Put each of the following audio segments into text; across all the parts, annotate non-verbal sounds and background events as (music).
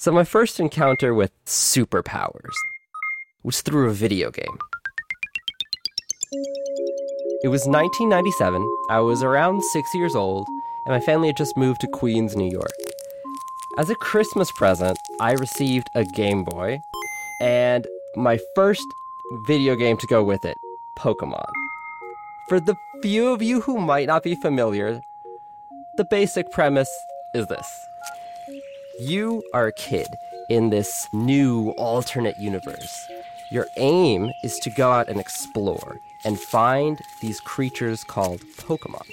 So, my first encounter with superpowers was through a video game. It was 1997. I was around six years old, and my family had just moved to Queens, New York. As a Christmas present, I received a Game Boy and my first video game to go with it Pokemon. For the few of you who might not be familiar, the basic premise is this you are a kid in this new alternate universe. Your aim is to go out and explore and find these creatures called Pokemon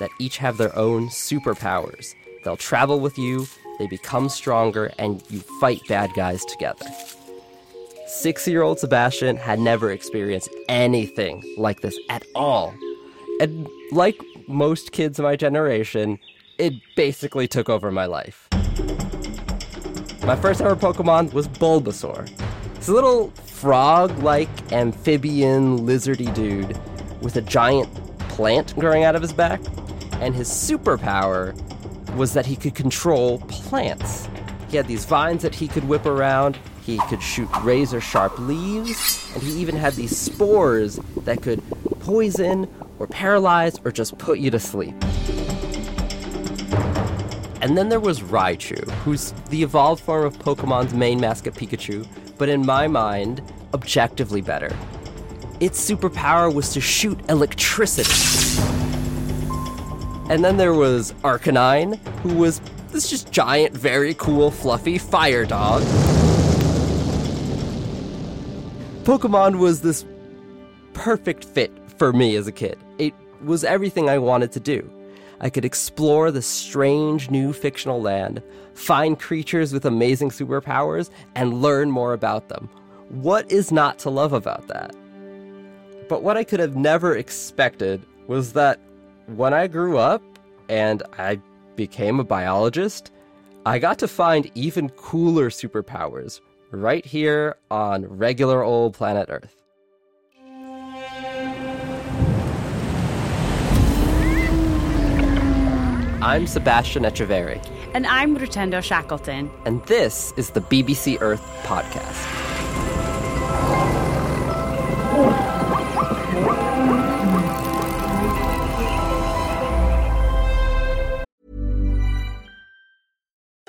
that each have their own superpowers. They'll travel with you, they become stronger, and you fight bad guys together. Six year old Sebastian had never experienced anything like this at all. And like most kids of my generation, it basically took over my life. My first ever Pokemon was Bulbasaur. It's a little frog like amphibian lizardy dude with a giant plant growing out of his back, and his superpower was that he could control plants. He had these vines that he could whip around, he could shoot razor sharp leaves, and he even had these spores that could poison or paralyze or just put you to sleep. And then there was Raichu, who's the evolved form of Pokemon's main mascot Pikachu, but in my mind, objectively better. Its superpower was to shoot electricity. And then there was Arcanine, who was this just giant, very cool, fluffy fire dog. Pokemon was this perfect fit for me as a kid. It was everything I wanted to do. I could explore the strange new fictional land, find creatures with amazing superpowers, and learn more about them. What is not to love about that? But what I could have never expected was that when I grew up and I became a biologist, I got to find even cooler superpowers right here on regular old planet Earth. I'm Sebastian Echeverri. And I'm Rutendo Shackleton. And this is the BBC Earth Podcast.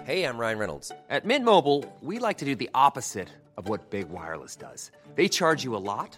Hey, I'm Ryan Reynolds. At Mint Mobile, we like to do the opposite of what Big Wireless does. They charge you a lot,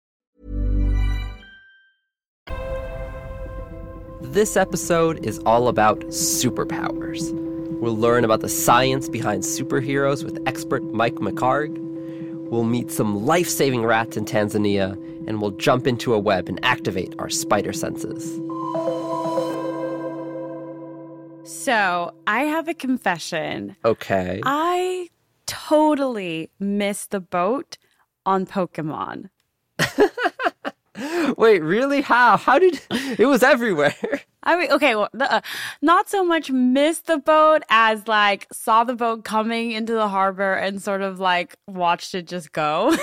This episode is all about superpowers. We'll learn about the science behind superheroes with expert Mike McHargue. We'll meet some life saving rats in Tanzania, and we'll jump into a web and activate our spider senses. So, I have a confession. Okay. I totally missed the boat on Pokemon. (laughs) Wait, really? How? How did it was everywhere? (laughs) I mean, okay, well, the, uh, not so much missed the boat as like saw the boat coming into the harbor and sort of like watched it just go.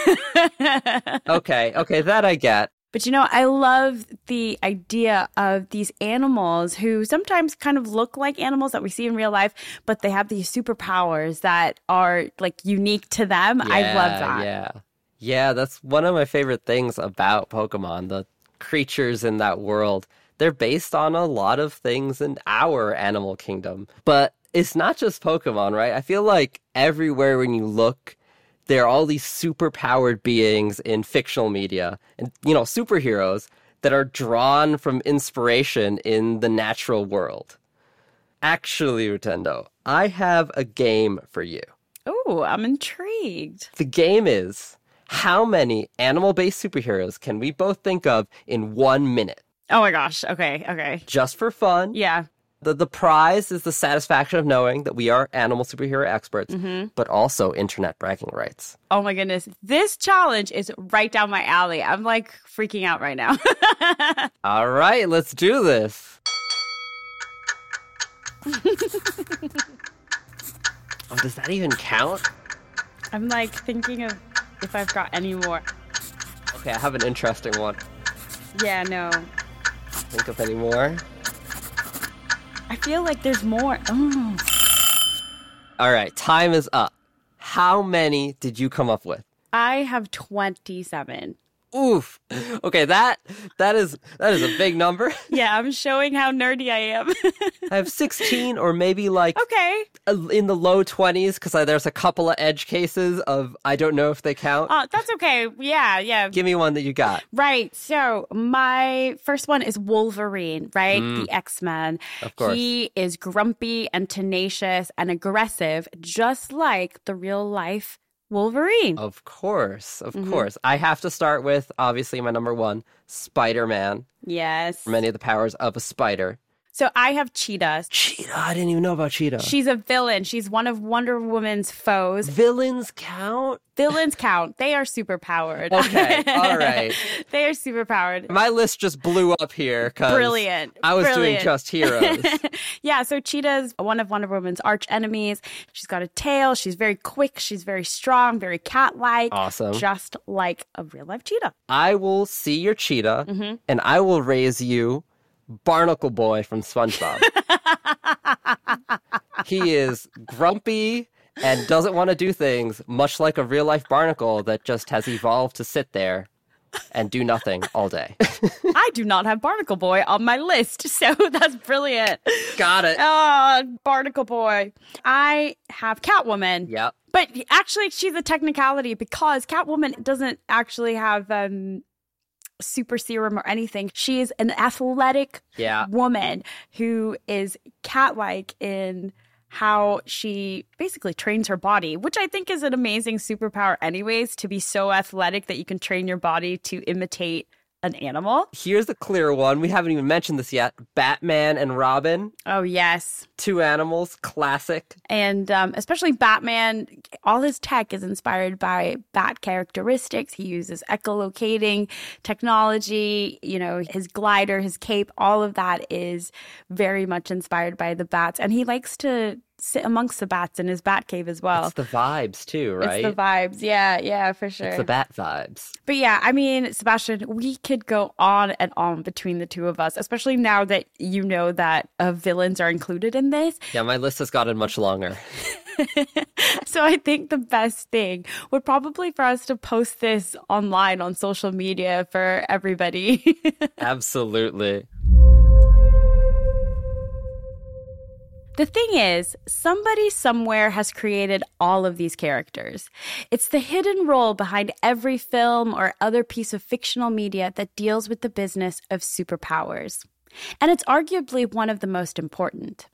(laughs) okay, okay, that I get. But you know, I love the idea of these animals who sometimes kind of look like animals that we see in real life, but they have these superpowers that are like unique to them. Yeah, I love that. Yeah. Yeah, that's one of my favorite things about Pokemon, the creatures in that world. They're based on a lot of things in our animal kingdom. But it's not just Pokemon, right? I feel like everywhere when you look, there are all these super powered beings in fictional media and, you know, superheroes that are drawn from inspiration in the natural world. Actually, Rutendo, I have a game for you. Oh, I'm intrigued. The game is how many animal based superheroes can we both think of in one minute? Oh my gosh. Okay. Okay. Just for fun. Yeah. The, the prize is the satisfaction of knowing that we are animal superhero experts, mm-hmm. but also internet bragging rights. Oh my goodness. This challenge is right down my alley. I'm like freaking out right now. (laughs) All right, let's do this. (laughs) oh, does that even count? I'm like thinking of if I've got any more. Okay, I have an interesting one. Yeah, no. Think of any more? I feel like there's more. Oh. All right, time is up. How many did you come up with? I have 27. Oof. Okay, that that is that is a big number. (laughs) Yeah, I'm showing how nerdy I am. I have 16 or maybe like okay. in the low 20s because there's a couple of edge cases of I don't know if they count. Uh, that's okay. Yeah, yeah. Give me one that you got. Right. So my first one is Wolverine, right? The X Men. Of course. He is grumpy and tenacious and aggressive, just like the real life Wolverine. Of course, of mm-hmm. course. I have to start with obviously my number one, Spider Man. Yes. Many of the powers of a spider. So I have Cheetah. Cheetah, I didn't even know about Cheetah. She's a villain. She's one of Wonder Woman's foes. Villains count? Villains count. They are super powered. Okay, all right. (laughs) they are super powered. My list just blew up here because Brilliant. I was doing just heroes. (laughs) yeah, so Cheetah's one of Wonder Woman's arch enemies. She's got a tail. She's very quick. She's very strong, very cat like. Awesome. Just like a real life cheetah. I will see your cheetah Mm-hmm. and I will raise you Barnacle Boy from SpongeBob. (laughs) he is grumpy and doesn't want to do things, much like a real life barnacle that just has evolved to sit there and do nothing all day. (laughs) I do not have Barnacle Boy on my list, (laughs) so that's brilliant. Got it. Oh, Barnacle Boy. I have Catwoman. Yep. But actually, she's a technicality because Catwoman doesn't actually have um, super serum or anything. She is an athletic Yeah. woman who is cat like in how she basically trains her body, which I think is an amazing superpower, anyways, to be so athletic that you can train your body to imitate an animal. Here's the clear one. We haven't even mentioned this yet. Batman and Robin, Oh, yes. two animals, classic. And um, especially Batman, all his tech is inspired by bat characteristics. He uses echolocating technology, you know, his glider, his cape, all of that is very much inspired by the bats. And he likes to sit amongst the bats in his bat cave as well. It's the vibes too, right? It's the vibes. Yeah, yeah, for sure. It's the bat vibes. But yeah, I mean, Sebastian, we could go on and on between the two of us, especially now that you know that uh, villains are included in this. Yeah, my list has gotten much longer. (laughs) So I think the best thing would probably for us to post this online on social media for everybody. (laughs) Absolutely. The thing is, somebody somewhere has created all of these characters. It's the hidden role behind every film or other piece of fictional media that deals with the business of superpowers. And it's arguably one of the most important.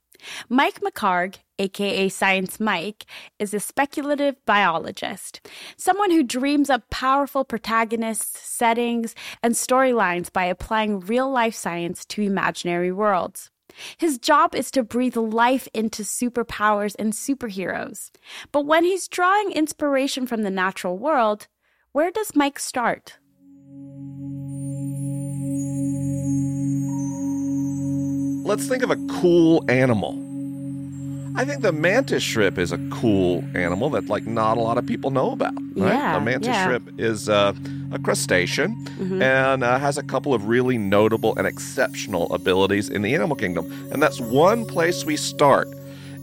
Mike McHargue, aka Science Mike, is a speculative biologist, someone who dreams up powerful protagonists, settings, and storylines by applying real life science to imaginary worlds. His job is to breathe life into superpowers and superheroes. But when he's drawing inspiration from the natural world, where does Mike start? Let's think of a cool animal. I think the mantis shrimp is a cool animal that like not a lot of people know about. Right? Yeah, the mantis yeah. shrimp is uh, a crustacean and uh, has a couple of really notable and exceptional abilities in the animal kingdom, and that's one place we start.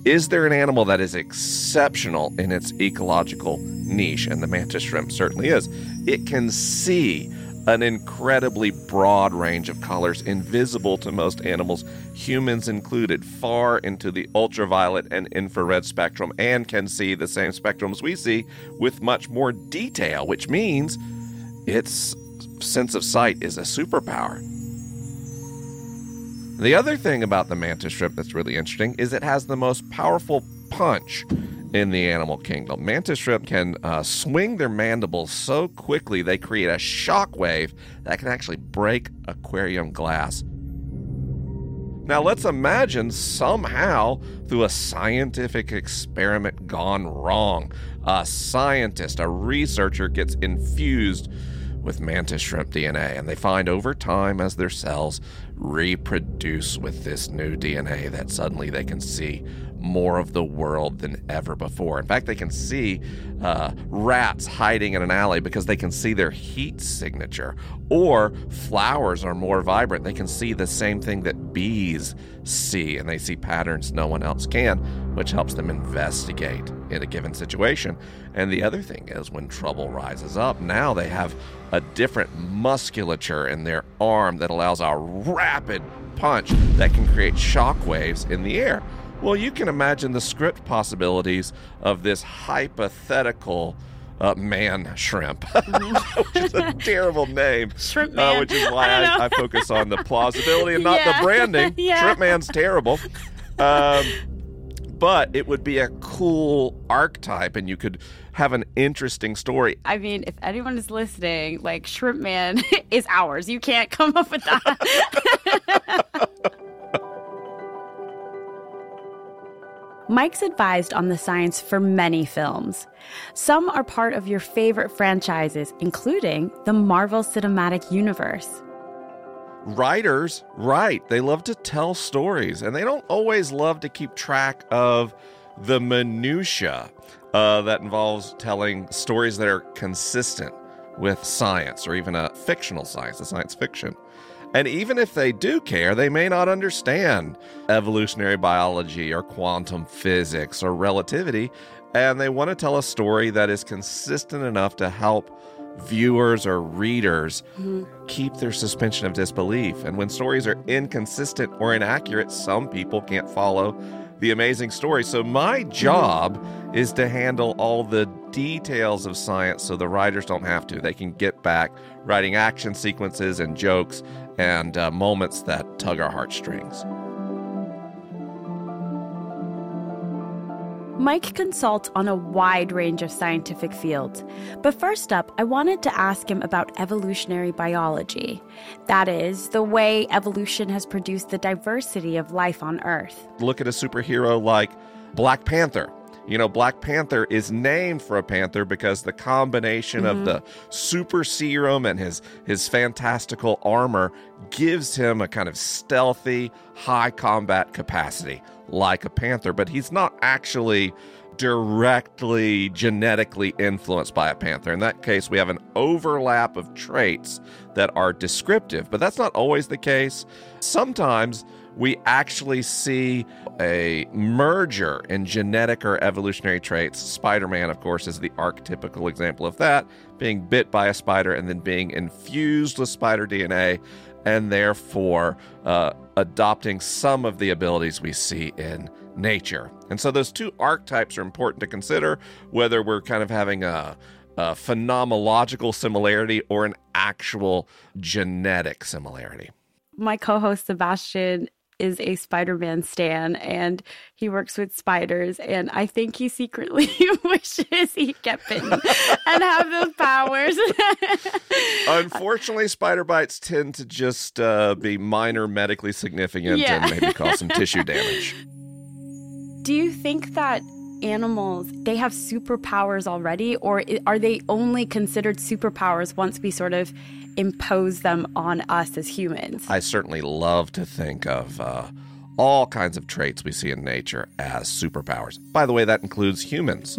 Is there an animal that is exceptional in its ecological niche? And the mantis shrimp certainly is. It can see an incredibly broad range of colors invisible to most animals, humans included, far into the ultraviolet and infrared spectrum, and can see the same spectrums we see with much more detail, which means its sense of sight is a superpower. The other thing about the mantis shrimp that's really interesting is it has the most powerful punch in the animal kingdom. Mantis shrimp can uh, swing their mandibles so quickly they create a shock wave that can actually break aquarium glass. Now, let's imagine somehow through a scientific experiment gone wrong, a scientist, a researcher gets infused with mantis shrimp DNA, and they find over time as their cells reproduce with this new DNA that suddenly they can see more of the world than ever before. In fact, they can see uh, rats hiding in an alley because they can see their heat signature, or flowers are more vibrant. They can see the same thing that bees see, and they see patterns no one else can, which helps them investigate in a given situation. And the other thing is, when trouble rises up, now they have a different musculature in their arm that allows a rapid punch that can create shock waves in the air. Well, you can imagine the script possibilities of this hypothetical uh, man shrimp, (laughs) which is a (laughs) terrible name. Shrimp uh, which is why I I. I, focus on the plausibility and not (laughs) Yeah. the branding. Yeah. Shrimp man's terrible. Um, but it would be a cool archetype, and you could have an interesting story. I mean, if anyone is listening, like Shrimp Man is ours. You can't come up with that. Mike's advised on the science for many films. Some are part of your favorite franchises, including the Marvel Cinematic Universe. writers write they love to tell stories and they don't always love to keep track of the minutia uh, that involves telling stories that are consistent with science or even a fictional science a science fiction and even if they do care they may not understand evolutionary biology or quantum physics or relativity and they want to tell a story that is consistent enough to help viewers or readers mm-hmm. keep their suspension of disbelief. And when stories are inconsistent or inaccurate, some people can't follow the amazing story. So, my mm-hmm. job is to handle all the details of science so the writers don't have to. They can get back writing action sequences and jokes and uh, moments that tug our heartstrings. Mike consults on a wide range of scientific fields. But first up, I wanted to ask him about evolutionary biology. That is, the way evolution has produced the diversity of life on Earth. look at a superhero like Black Panther. You know, Black Panther is named for a panther because the combination of mm-hmm. the super serum and his his fantastical armor gives him a kind of stealthy, high combat capacity like a panther, but he's not actually directly genetically influenced by a panther. In that case, we have an overlap of traits that are descriptive, but that's not always the case. Sometimes we actually see a merger in genetic or evolutionary traits. Spider Man, of course, is the archetypical example of that being bit by a spider and then being infused with spider DNA and therefore uh, adopting some of the abilities we see in nature. And so those two archetypes are important to consider whether we're kind of having a, a phenomenological similarity or an actual genetic similarity. My co host Sebastian is a Spider Man stan and he works with spiders. And I think he secretly (laughs) wishes he kept bitten and have those powers. (laughs) Unfortunately, spider bites tend to just uh, be minor medically significant Yeah. and maybe cause some tissue damage. (laughs) Do you think that animals they have superpowers already or are they only considered superpowers once we sort of impose them on us as humans? I certainly love to think of uh, all kinds of traits we see in nature as superpowers. By the way, that includes humans.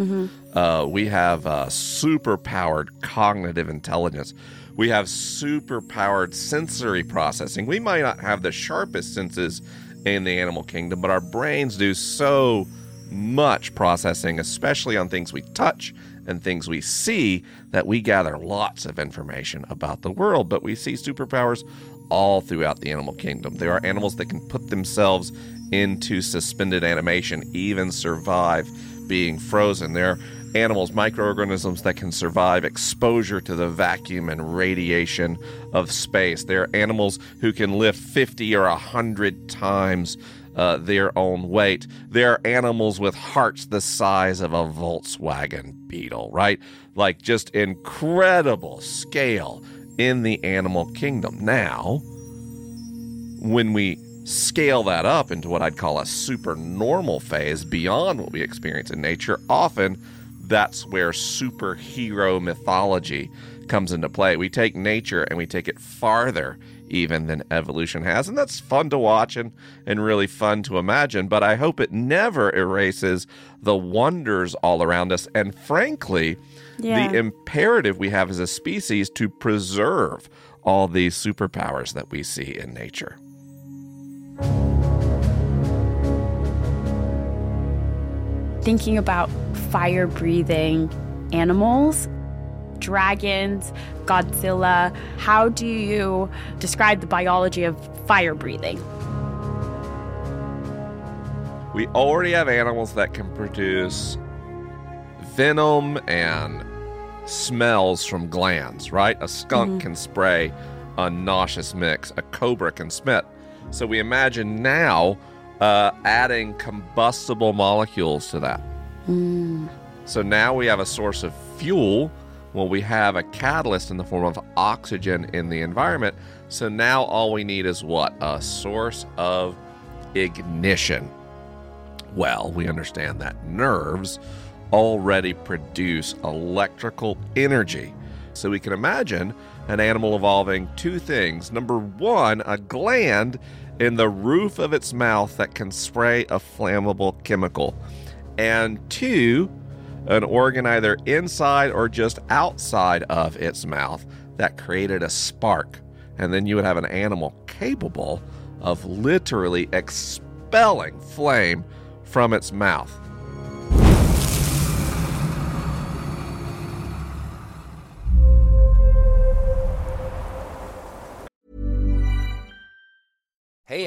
Uh, we have uh, superpowered cognitive intelligence. We have superpowered sensory processing. We might not have the sharpest senses in the animal kingdom, but our brains do so much processing, especially on things we touch and things we see, that we gather lots of information about the world. But we see superpowers all throughout the animal kingdom. There are animals that can put themselves into suspended animation, even survive being frozen. There are animals, microorganisms that can survive exposure to the vacuum and radiation of space. There are animals who can lift 50 or 100 times uh, their own weight. They are animals with hearts the size of a Volkswagen Beetle, right? Like just incredible scale in the animal kingdom. Now, when we scale that up into what I'd call a supernormal phase beyond what we experience in nature, often that's where superhero mythology comes into play. We take nature and we take it farther even than evolution has. And that's fun to watch and, and really fun to imagine. But I hope it never erases the wonders all around us. And frankly, Yeah. the imperative we have as a species to preserve all these superpowers that we see in nature. Thinking about fire breathing animals, dragons, Godzilla, how do you describe the biology of fire breathing? We already have animals that can produce venom and smells from glands, right? A skunk can spray a nauseous mix, a cobra can spit. So we imagine now uh, adding combustible molecules to that. So now we have a source of fuel. Well, we have a catalyst in the form of oxygen in the environment. So now all we need is what? A source of ignition. Well, we understand that nerves already produce electrical energy. So we can imagine an animal evolving two things. Number one, a gland in the roof of its mouth that can spray a flammable chemical. And two, an organ either inside or just outside of its mouth that created a spark. And then you would have an animal capable of literally expelling flame from its mouth.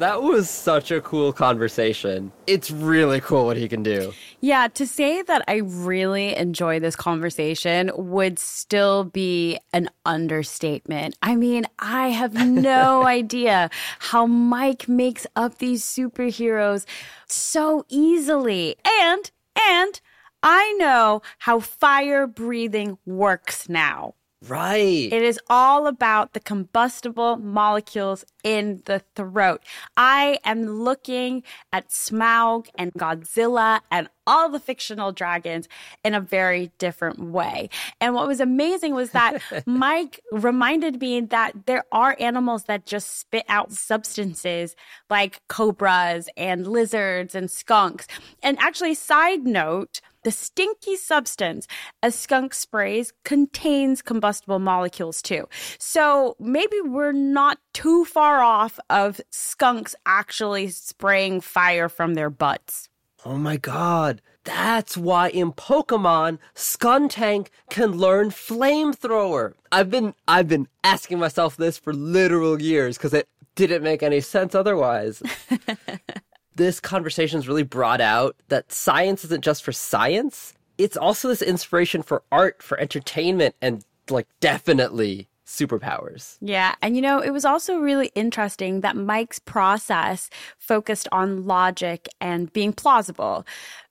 That was such a cool conversation. It's really cool what he can do. Yeah, to say that I really enjoy this conversation would still be an understatement. I mean, I have no (laughs) idea how Mike makes up these superheroes so easily. And, and, I know how fire breathing works now. Right. It is all about the combustible molecules in the throat. I am looking at Smaug and Godzilla and all the fictional dragons in a very different way. And what was amazing was that (laughs) Mike reminded me that there are animals that just spit out substances like cobras and lizards and skunks. And actually, side note, the stinky substance a skunk sprays contains combustible molecules too. So maybe we're not too far off of skunks actually spraying fire from their butts. Oh my god. That's why in Pokemon, Skuntank can learn flamethrower. I've been I've been asking myself this for literal years because it didn't make any sense otherwise. (laughs) this conversation conversation's really brought out that science isn't just for science. It's also this inspiration for art, for entertainment, and like definitely superpowers. Yeah. And you know, it was also really interesting that Mike's process focused on logic and being plausible,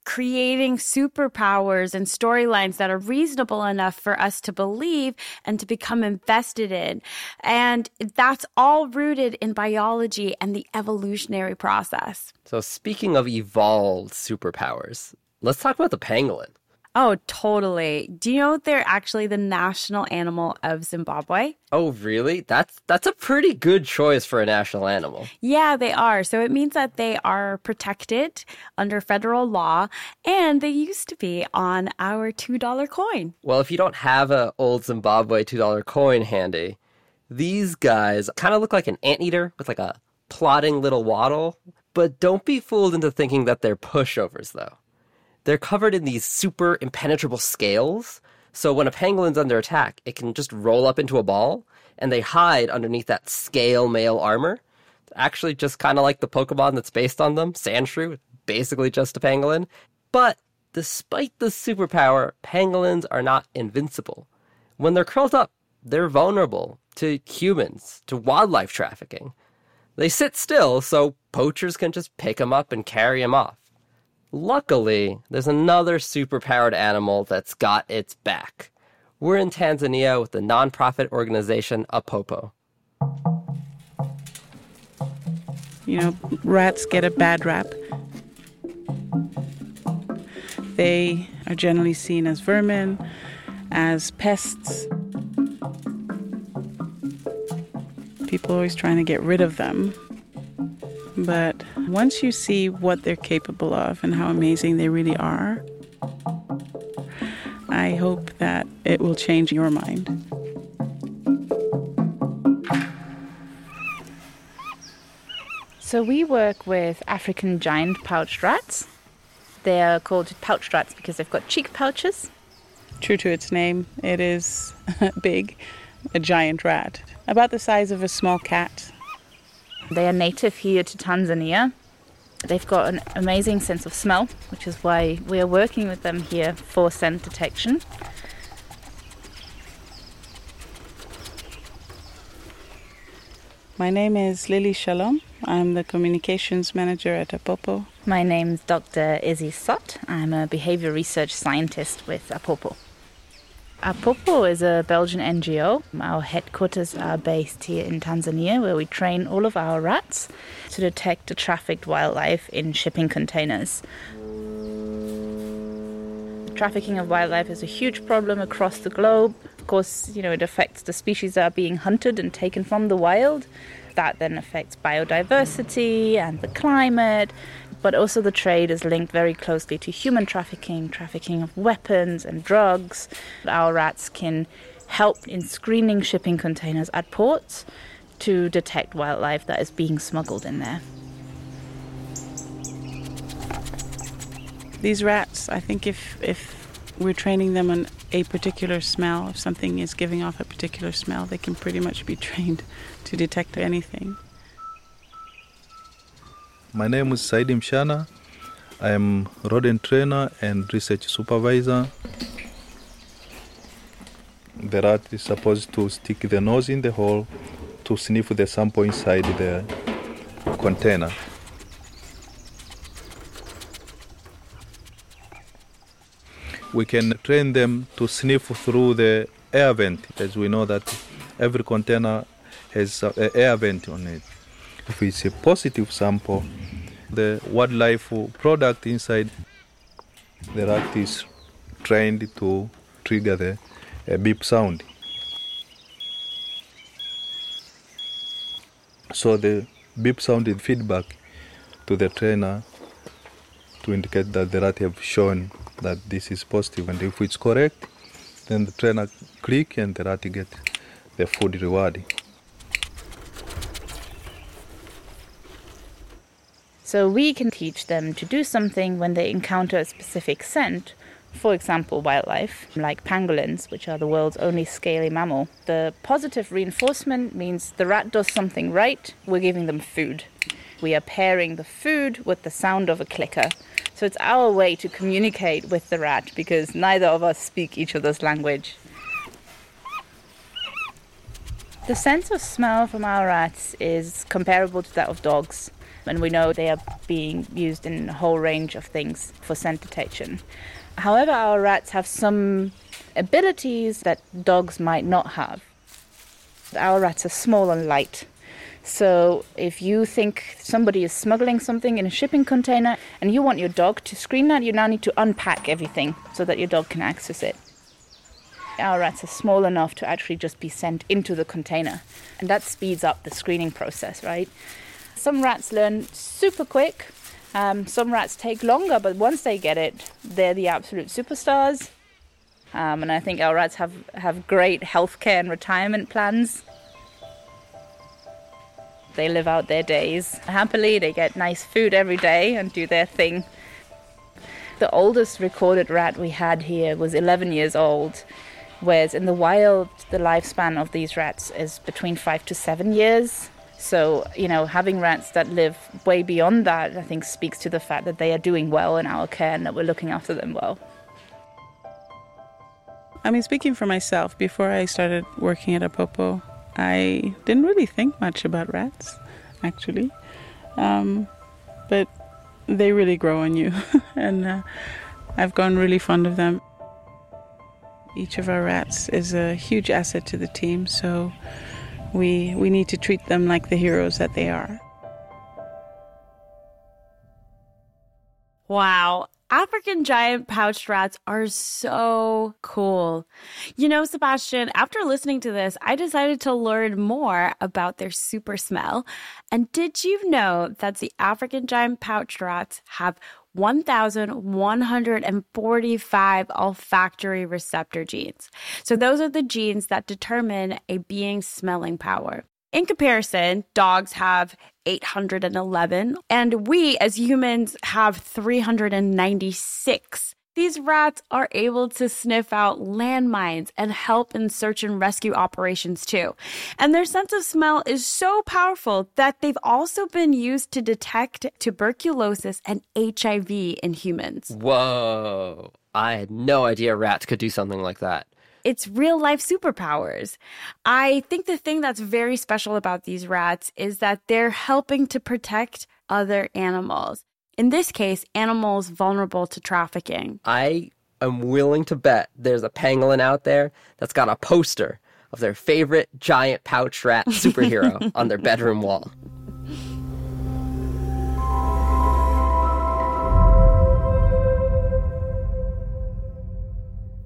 creating superpowers and storylines that are reasonable enough for us to believe and to become invested in. And that's all rooted in biology and the evolutionary process. So speaking of evolved superpowers, let's talk about the pangolin. Oh, totally. Do you know they're actually the national animal of Zimbabwe? Oh, really? That's that's a pretty good choice for a national animal. Yeah, they are. So it means that they are protected under federal law, and they used to be on our $2 coin. Well, if you don't have a old Zimbabwe $2 coin handy, these guys kind of look like an anteater with like a plodding little waddle, but don't be fooled into thinking that they're pushovers though. They're covered in these super impenetrable scales, So when a pangolin's under attack, it can just roll up into a ball and they hide underneath that scale mail armor. Actually, just kind of like the Pokemon that's based on them, Sandshrew, basically just a pangolin. But despite the superpower, pangolins are not invincible. When they're curled up, they're vulnerable to humans, to wildlife trafficking. They sit still, so poachers can just pick them up and carry them off. Luckily, there's another superpowered animal that's got its back. We're in Tanzania with the nonprofit organization Apopo. You know, rats get a bad rap. They are generally seen as vermin, as pests. People are always trying to get rid of them. But once you see what they're capable of and how amazing they really are, I hope that it will change your mind. So we work with African giant pouched rats. They are called pouched rats because they've got cheek pouches. True to its name, it is (laughs) big, a giant rat, about the size of a small cat. They are native here to Tanzania. They've got an amazing sense of smell, which is why we are working with them here for scent detection. My name is Lily Shalom. I'm the communications manager at Apopo. My name's Dr. Izzy Szott. I'm a behavior research scientist with Apopo. Uh, Apopo is a Belgian NGO. Our headquarters are based here in Tanzania, where we train all of our rats to detect the trafficked wildlife in shipping containers. Trafficking of wildlife is a huge problem across the globe. Of course, you know, it affects the species that are being hunted and taken from the wild. That then affects biodiversity and the climate, but also the trade is linked very closely to human trafficking, trafficking of weapons and drugs. Our rats can help in screening shipping containers at ports to detect wildlife that is being smuggled in there. These rats, I think if, if we're training them on a particular smell, if something is giving off a particular smell, they can pretty much be (laughs) trained to detect anything. My name is Saidi Mshana. I am rodent trainer and research supervisor. The rat is supposed to stick the nose in the hole to sniff the sample inside the container. We can train them to sniff through the air vent, as we know that every container has an air vent on it. If it's a positive sample, the wildlife product inside the rat is trained to trigger the beep sound. So the beep sound is feedback to the trainer to indicate that the rat have shown that this is positive and if it's correct then the trainer click and the rat get the food reward. So we can teach them to do something when they encounter a specific scent, for example, wildlife, like pangolins, which are the world's only scaly mammal. The positive reinforcement means the rat does something right, we're giving them food. We are pairing the food with the sound of a clicker. So it's our way to communicate with the rat because neither of us speak each other's language. The sense of smell from our rats is comparable to that of dogs and we know they are being used in a whole range of things for scent detection. However, our rats have some abilities that dogs might not have. Our rats are small and light. So, if you think somebody is smuggling something in a shipping container and you want your dog to screen that, you now need to unpack everything so that your dog can access it. Our rats are small enough to actually just be sent into the container, and that speeds up the screening process, right? Some rats learn super quick. Um, some rats take longer, but once they get it, they're the absolute superstars. Um, and I think our rats have, have great healthcare and retirement plans. They live out their days happily, they get nice food every day and do their thing. The oldest recorded rat we had here was 11 years old, whereas in the wild, the lifespan of these rats is between five to seven years. So, you know, having rats that live way beyond that, I think, speaks to the fact that they are doing well in our care and that we're looking after them well. I mean, speaking for myself, before I started working at Apopo, I didn't really think much about rats, actually. Um, but they really grow on you, (laughs) and uh, I've grown really fond of them. Each of our rats is a huge asset to the team, so we we need to treat them like the heroes that they are. Wow. African giant pouched rats are so cool. You know, Sebastian, after listening to this, I decided to learn more about their super smell. And did you know that the African giant pouched rats have 1,145 olfactory receptor genes? So, those are the genes that determine a being's smelling power. In comparison, dogs have 811, and we as humans have 396. These rats are able to sniff out landmines and help in search and rescue operations too. And their sense of smell is so powerful that they've also been used to detect tuberculosis and HIV in humans. Whoa. I had no idea rats could do something like that it's real life superpowers. I think the thing that's very special about these rats is that they're helping to protect other animals. In this case, animals vulnerable to trafficking. I am willing to bet there's a pangolin out there that's got a poster of their favorite giant pouch rat (laughs) superhero on their bedroom wall.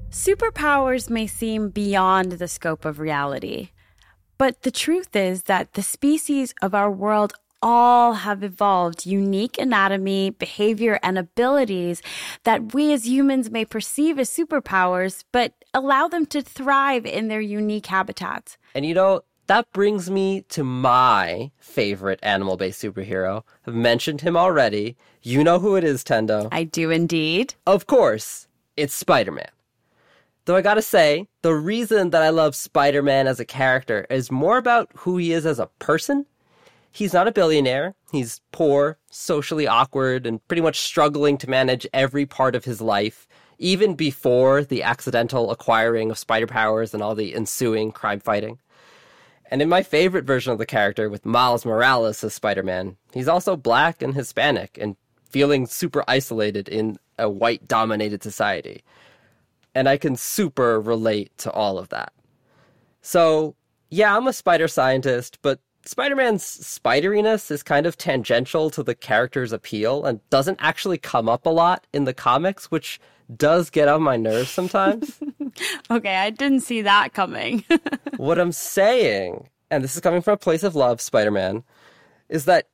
Superpowers may seem beyond the scope of reality, but the truth is that the species of our world all have evolved unique anatomy, behavior, and abilities that we as humans may perceive as superpowers, but allow them to thrive in their unique habitats. And you know, that brings me to my favorite animal based superhero. I've mentioned him already. You know who it is, Tendo. I do indeed. Of course, it's Spider Man. Though I gotta say, the reason that I love Spider Man as a character is more about who he is as a person. He's not a billionaire. He's poor, socially awkward, and pretty much struggling to manage every part of his life, even before the accidental acquiring of spider powers and all the ensuing crime fighting. And in my favorite version of the character, with Miles Morales as Spider Man, he's also black and Hispanic and feeling super isolated in a white dominated society and I can super relate to all of that. So, yeah, I'm a spider scientist, but Spider Man's spideriness is kind of tangential to the character's appeal and doesn't actually come up a lot in the comics, which does get on my nerves sometimes. (laughs) okay, I didn't see that coming. (laughs) what I'm saying, and this is coming from a place of love, Spider Man, is that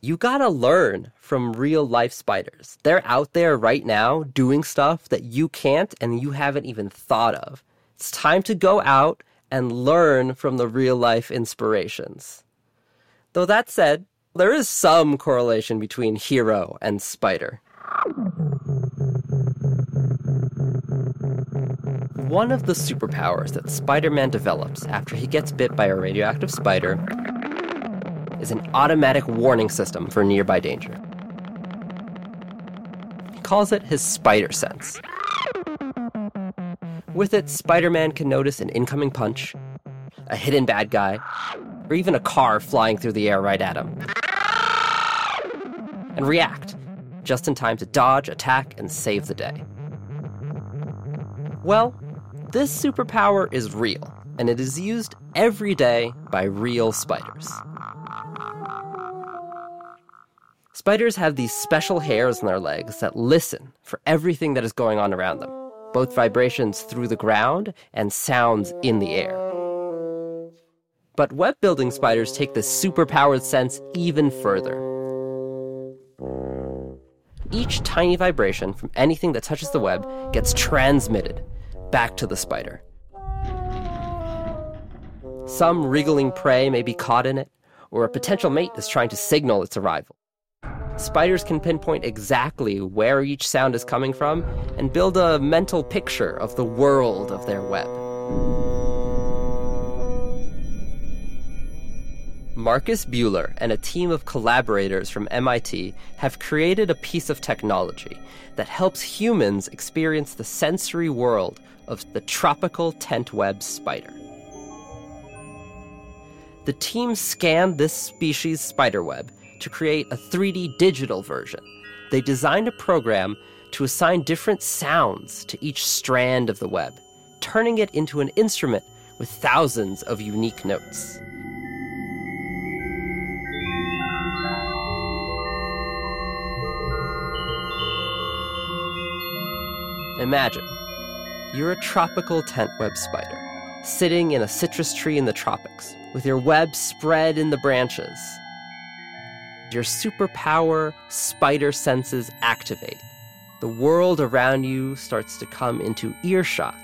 you gotta learn from real life spiders. They're out there right now doing stuff that you can't and you haven't even thought of. It's time to go out and learn from the real life inspirations. Though that said, there is some correlation between hero and spider. One of the superpowers that Spider Man develops after he gets bit by a radioactive spider is an automatic warning system for nearby danger. He calls it his spider sense. With it, Spider Man can notice an incoming punch, a hidden bad guy, or even a car flying through the air right at him. And react, just in time to dodge, attack, and save the day. Well, this superpower is real, and it is used every day by real spiders. Spiders have these special hairs on their legs that listen for everything that is going on around them, both vibrations through the ground and sounds in the air. But web building spiders take this superpowered sense even further. Each tiny vibration from anything that touches the web gets transmitted back to the spider. Some wriggling prey may be caught in it, or a potential mate is trying to signal its arrival. Spiders can pinpoint exactly where each sound is coming from and build a mental picture of the world of their web. Markus Buehler and a team of collaborators from MIT have created a piece of technology that helps humans experience the sensory world of the tropical tent web spider. The team scanned this species spider web to create a 3D digital version. They designed a program to assign different sounds to each strand of the web, turning it into an instrument with thousands of unique notes. Imagine you're a tropical tent web spider, sitting in a citrus tree in the tropics, with your web spread in the branches. Your superpower spider senses activate. The world around you starts to come into earshot.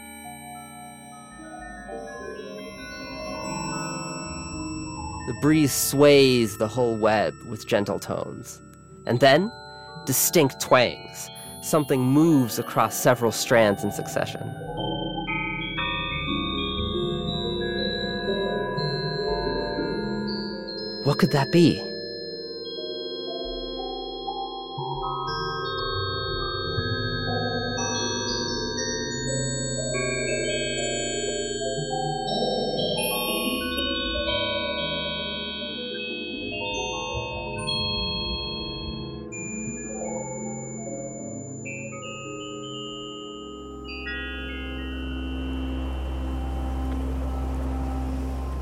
The breeze sways the whole web with gentle tones. And then, distinct twangs. Something moves across several strands in succession. What could that be?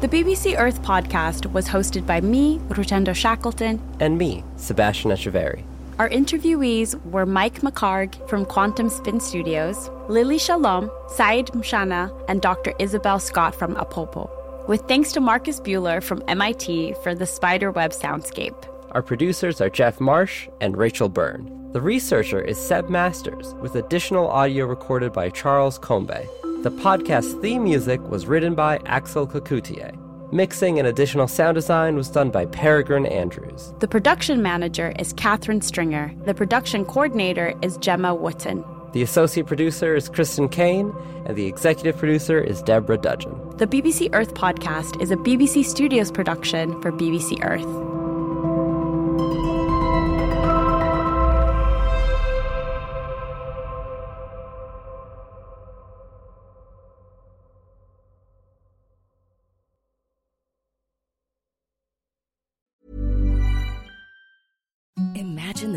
The BBC Earth podcast was hosted by me, Rotendo Shackleton, And me, Sebastian Echeverri. Our interviewees were Mike McCarg from Quantum Spin Studios, Lily Shalom, Said Mshana, and Dr. Isabel Szott from Apopo. With thanks to Markus Buehler from MIT for the spiderweb soundscape. Our producers are Jeff Marsh and Rachel Byrne. The researcher is Seb Masters, with additional audio recorded by Charles Combe. The podcast theme music was written by Axel Kacoutié. Mixing and additional sound design was done by Peregrine Andrews. The production manager is Katherine Stringer. The production coordinator is Gemma Wooten. The associate producer is Kristen Kane, and the executive producer is Deborah Dudgeon. The BBC Earth podcast is a BBC Studios production for BBC Earth.